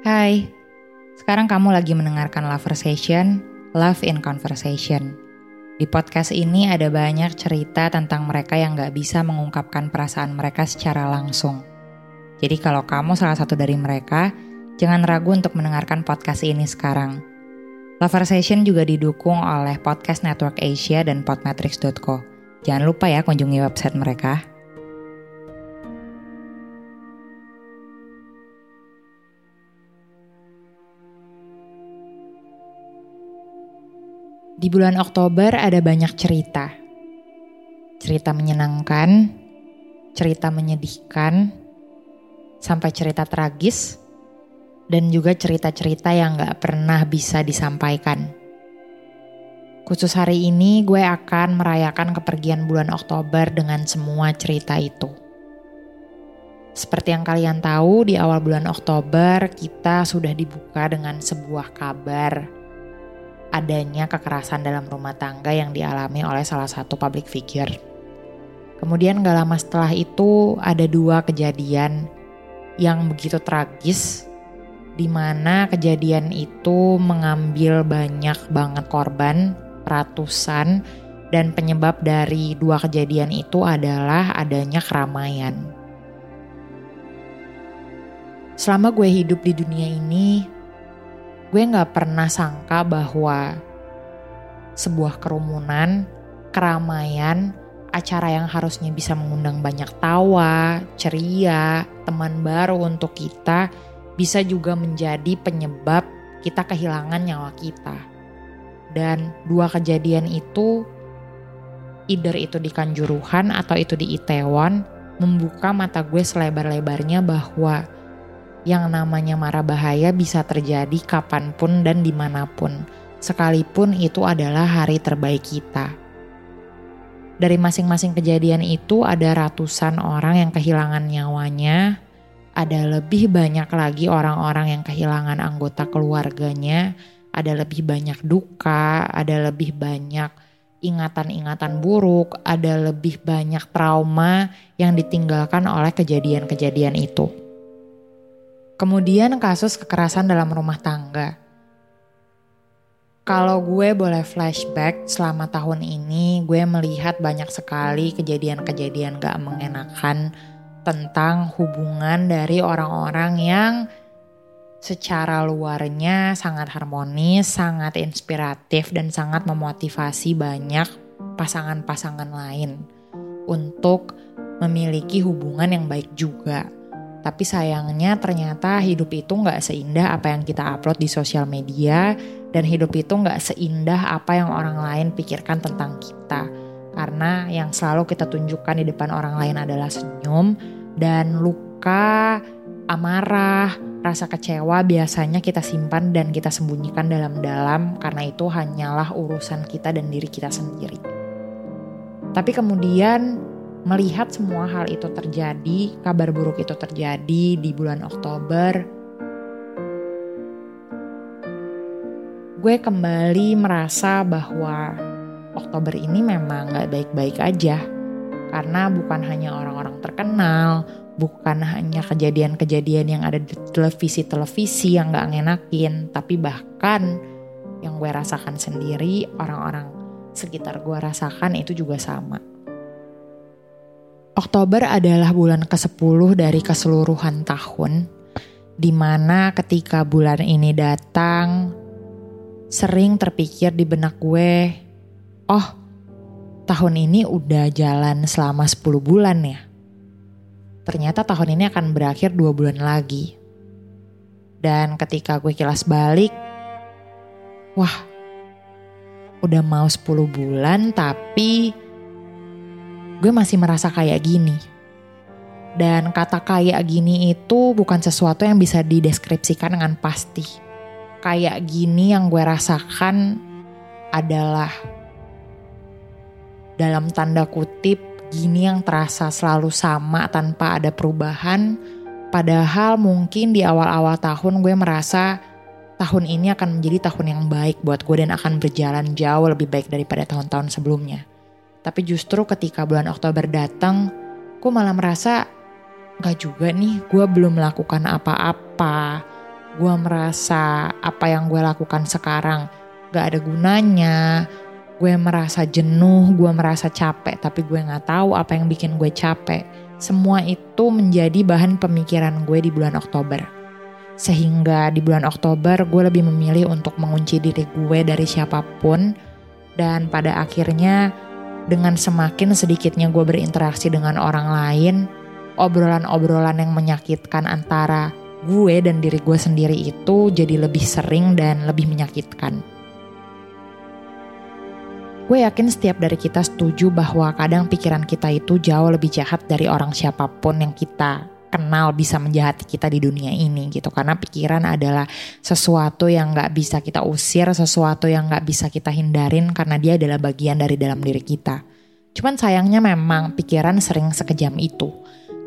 Hai, sekarang kamu lagi mendengarkan Loversation, Love in Conversation. Di podcast ini ada banyak cerita tentang mereka yang gak bisa mengungkapkan perasaan mereka secara langsung. Jadi kalau kamu salah satu dari mereka, jangan ragu untuk mendengarkan podcast ini sekarang. Loversation juga didukung oleh Podcast Network Asia dan podmetrics.co. Jangan lupa ya kunjungi website mereka. Di bulan Oktober ada banyak cerita. Cerita menyenangkan, cerita menyedihkan, sampai cerita tragis, dan juga cerita-cerita yang gak pernah bisa disampaikan. Khusus hari ini gue akan merayakan kepergian bulan Oktober dengan semua cerita itu. Seperti yang kalian tahu, di awal bulan Oktober kita sudah dibuka dengan sebuah kabar adanya kekerasan dalam rumah tangga yang dialami oleh salah satu public figure. Kemudian gak lama setelah itu ada dua kejadian yang begitu tragis di mana kejadian itu mengambil banyak banget korban, ratusan, dan penyebab dari dua kejadian itu adalah adanya keramaian. Selama gue hidup di dunia ini, gue gak pernah sangka bahwa sebuah kerumunan, keramaian, acara yang harusnya bisa mengundang banyak tawa, ceria, teman baru untuk kita, bisa juga menjadi penyebab kita kehilangan nyawa kita. Dan dua kejadian itu, either itu di Kanjuruhan atau itu di Itaewon, membuka mata gue selebar-lebarnya bahwa yang namanya marah bahaya bisa terjadi kapan pun dan di mana pun, sekalipun itu adalah hari terbaik kita. Dari masing-masing kejadian itu ada ratusan orang yang kehilangan nyawanya, ada lebih banyak lagi orang-orang yang kehilangan anggota keluarganya, ada lebih banyak duka, ada lebih banyak ingatan-ingatan buruk, ada lebih banyak trauma yang ditinggalkan oleh kejadian-kejadian itu. Kemudian kasus kekerasan dalam rumah tangga. Kalau gue boleh flashback selama tahun ini, gue melihat banyak sekali kejadian-kejadian gak mengenakan tentang hubungan dari orang-orang yang secara luarnya sangat harmonis, sangat inspiratif, dan sangat memotivasi banyak pasangan-pasangan lain untuk memiliki hubungan yang baik juga. Tapi sayangnya ternyata hidup itu nggak seindah apa yang kita upload di sosial media dan hidup itu nggak seindah apa yang orang lain pikirkan tentang kita. Karena yang selalu kita tunjukkan di depan orang lain adalah senyum dan luka, amarah, rasa kecewa biasanya kita simpan dan kita sembunyikan dalam-dalam karena itu hanyalah urusan kita dan diri kita sendiri. Tapi kemudian melihat semua hal itu terjadi, kabar buruk itu terjadi di bulan Oktober, gue kembali merasa bahwa Oktober ini memang gak baik-baik aja. Karena bukan hanya orang-orang terkenal, bukan hanya kejadian-kejadian yang ada di televisi-televisi yang gak ngenakin, tapi bahkan yang gue rasakan sendiri, orang-orang sekitar gue rasakan itu juga sama. Oktober adalah bulan ke-10 dari keseluruhan tahun, di mana ketika bulan ini datang, sering terpikir di benak gue, oh tahun ini udah jalan selama 10 bulan ya. Ternyata tahun ini akan berakhir dua bulan lagi. Dan ketika gue kilas balik, wah udah mau 10 bulan tapi gue masih merasa kayak gini. Dan kata kayak gini itu bukan sesuatu yang bisa dideskripsikan dengan pasti. Kayak gini yang gue rasakan adalah dalam tanda kutip gini yang terasa selalu sama tanpa ada perubahan. Padahal mungkin di awal-awal tahun gue merasa tahun ini akan menjadi tahun yang baik buat gue dan akan berjalan jauh lebih baik daripada tahun-tahun sebelumnya. Tapi justru ketika bulan Oktober datang, gue malah merasa gak juga nih gue belum melakukan apa-apa. Gue merasa apa yang gue lakukan sekarang gak ada gunanya gue merasa jenuh, gue merasa capek, tapi gue gak tahu apa yang bikin gue capek. Semua itu menjadi bahan pemikiran gue di bulan Oktober. Sehingga di bulan Oktober gue lebih memilih untuk mengunci diri gue dari siapa pun. Dan pada akhirnya dengan semakin sedikitnya gue berinteraksi dengan orang lain, obrolan-obrolan yang menyakitkan antara gue dan diri gue sendiri itu jadi lebih sering dan lebih menyakitkan. Gue yakin setiap dari kita setuju bahwa kadang pikiran kita itu jauh lebih jahat dari orang siapa pun yang kita kenal bisa menjahati kita di dunia ini gitu. Karena pikiran adalah sesuatu yang nggak bisa kita usir sesuatu yang nggak bisa kita hindarin karena dia adalah bagian dari dalam diri kita. Cuman sayangnya memang pikiran sering sekejam itu.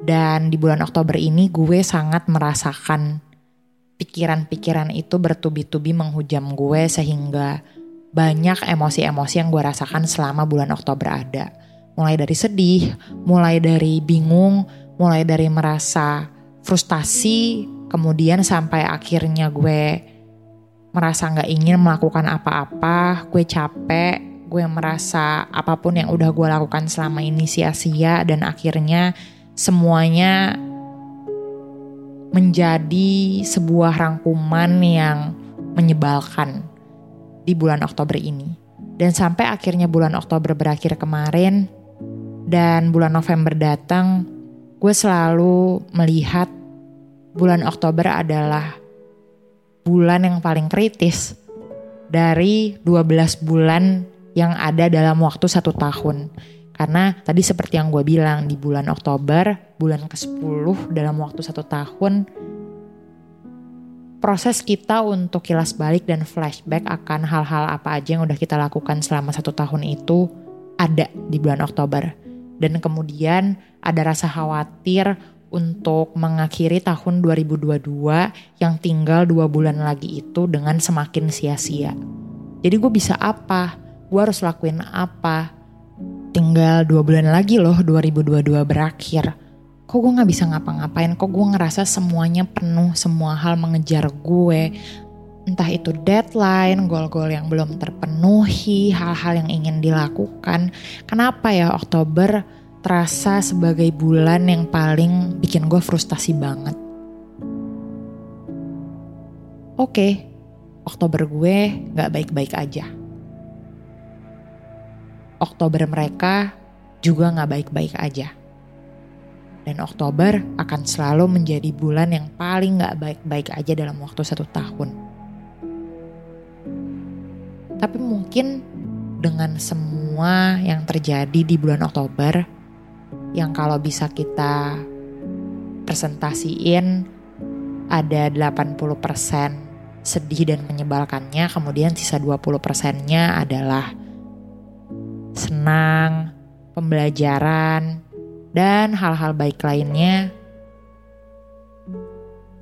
Dan di bulan Oktober ini gue sangat merasakan pikiran-pikiran itu bertubi-tubi menghujam gue sehingga banyak emosi-emosi yang gue rasakan selama bulan Oktober ada. Mulai dari sedih, mulai dari bingung, mulai dari merasa frustasi, kemudian sampai akhirnya gue merasa gak ingin melakukan apa-apa, gue capek, gue merasa apa pun yang udah gue lakukan selama ini sia-sia dan akhirnya semuanya menjadi sebuah rangkuman yang menyebalkan di bulan Oktober ini. Dan sampai akhirnya bulan Oktober berakhir kemarin dan bulan November datang, gue selalu melihat bulan Oktober adalah bulan yang paling kritis dari 12 bulan yang ada dalam waktu satu tahun. Karena tadi seperti yang gue bilang di bulan Oktober, bulan ke-10 dalam waktu satu tahun, proses kita untuk kilas balik dan flashback akan hal-hal apa aja yang udah kita lakukan selama satu tahun itu ada di bulan Oktober. Dan kemudian ada rasa khawatir untuk mengakhiri tahun 2022 yang tinggal dua bulan lagi itu dengan semakin sia-sia. Jadi gue bisa apa? Gue harus lakuin apa? Tinggal dua bulan lagi loh 2022 berakhir kok gue gak bisa ngapa-ngapain, kok gue ngerasa semuanya penuh, semua hal mengejar gue. Entah itu deadline, goal-goal yang belum terpenuhi, hal-hal yang ingin dilakukan. Kenapa ya Oktober terasa sebagai bulan yang paling bikin gue frustasi banget? Oke, Oktober gue gak baik-baik aja. Oktober mereka juga gak baik-baik aja dan Oktober akan selalu menjadi bulan yang paling gak baik-baik aja dalam waktu satu tahun. Tapi mungkin dengan semua yang terjadi di bulan Oktober, yang kalau bisa kita presentasiin ada 80% sedih dan menyebalkannya, kemudian sisa 20 persennya adalah senang, pembelajaran, dan hal-hal baik lainnya,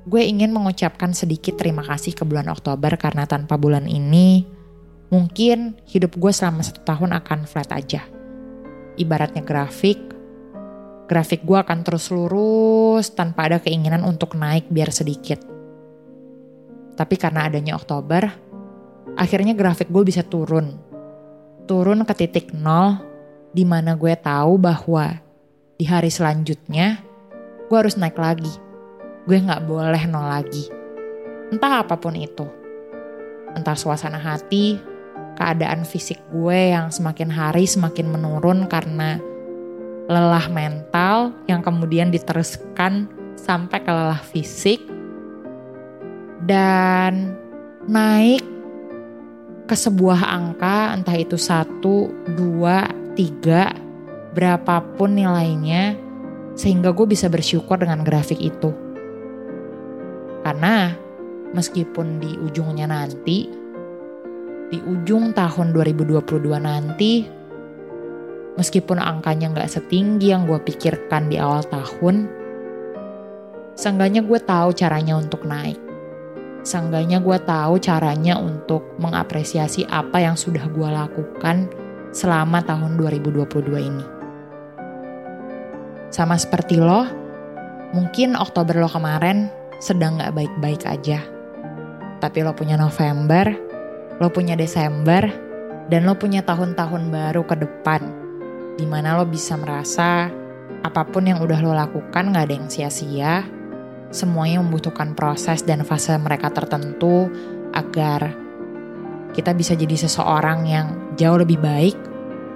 gue ingin mengucapkan sedikit terima kasih ke bulan Oktober karena tanpa bulan ini, mungkin hidup gue selama satu tahun akan flat aja. Ibaratnya grafik, grafik gue akan terus lurus tanpa ada keinginan untuk naik biar sedikit. Tapi karena adanya Oktober, akhirnya grafik gue bisa turun. Turun ke titik nol, di mana gue tahu bahwa di hari selanjutnya gue harus naik lagi. Gue gak boleh nol lagi. Entah apa pun itu. Entah suasana hati, keadaan fisik gue yang semakin hari semakin menurun karena lelah mental yang kemudian diteruskan sampai ke lelah fisik dan naik ke sebuah angka entah itu satu, dua, tiga berapapun nilainya sehingga gue bisa bersyukur dengan grafik itu. Karena meskipun di ujungnya nanti, di ujung tahun 2022 nanti, meskipun angkanya nggak setinggi yang gue pikirkan di awal tahun, seenggaknya gue tahu caranya untuk naik. Seenggaknya gue tahu caranya untuk mengapresiasi apa yang sudah gue lakukan selama tahun 2022 ini. Sama seperti lo, mungkin Oktober lo kemarin sedang gak baik-baik aja. Tapi lo punya November, lo punya Desember, dan lo punya tahun-tahun baru ke depan. Di mana lo bisa merasa apa pun yang udah lo lakukan gak ada yang sia-sia, semuanya membutuhkan proses dan fase mereka tertentu agar kita bisa jadi seseorang yang jauh lebih baik,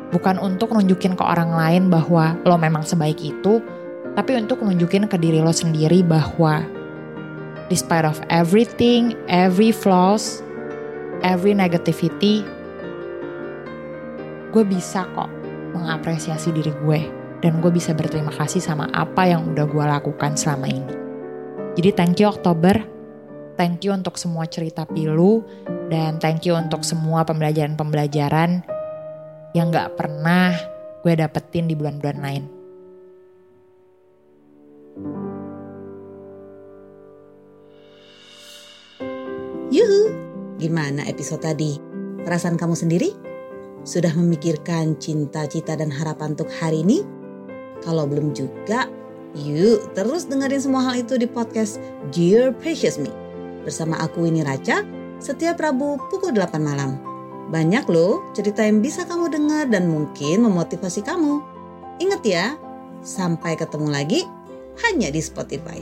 bukan untuk nunjukin ke orang lain bahwa lo memang sebaik itu, tapi untuk nunjukin ke diri lo sendiri bahwa despite of everything, every flaws, every negativity, gue bisa kok mengapresiasi diri gue dan gue bisa berterima kasih sama apa yang udah gue lakukan selama ini. Jadi thank you Oktober, thank you untuk semua cerita pilu, dan thank you untuk semua pembelajaran-pembelajaran yang gak pernah gue dapetin di bulan-bulan lain. Gimana episode tadi? Perasaan kamu sendiri? Sudah memikirkan cinta-cita dan harapan untuk hari ini? Kalau belum juga, Yuk terus dengerin semua hal itu di podcast Dear Precious Me. Bersama aku ini Raca, setiap Rabu pukul 8 malam. Banyak loh cerita yang bisa kamu dengar dan mungkin memotivasi kamu. Ingat ya, sampai ketemu lagi hanya di Spotify.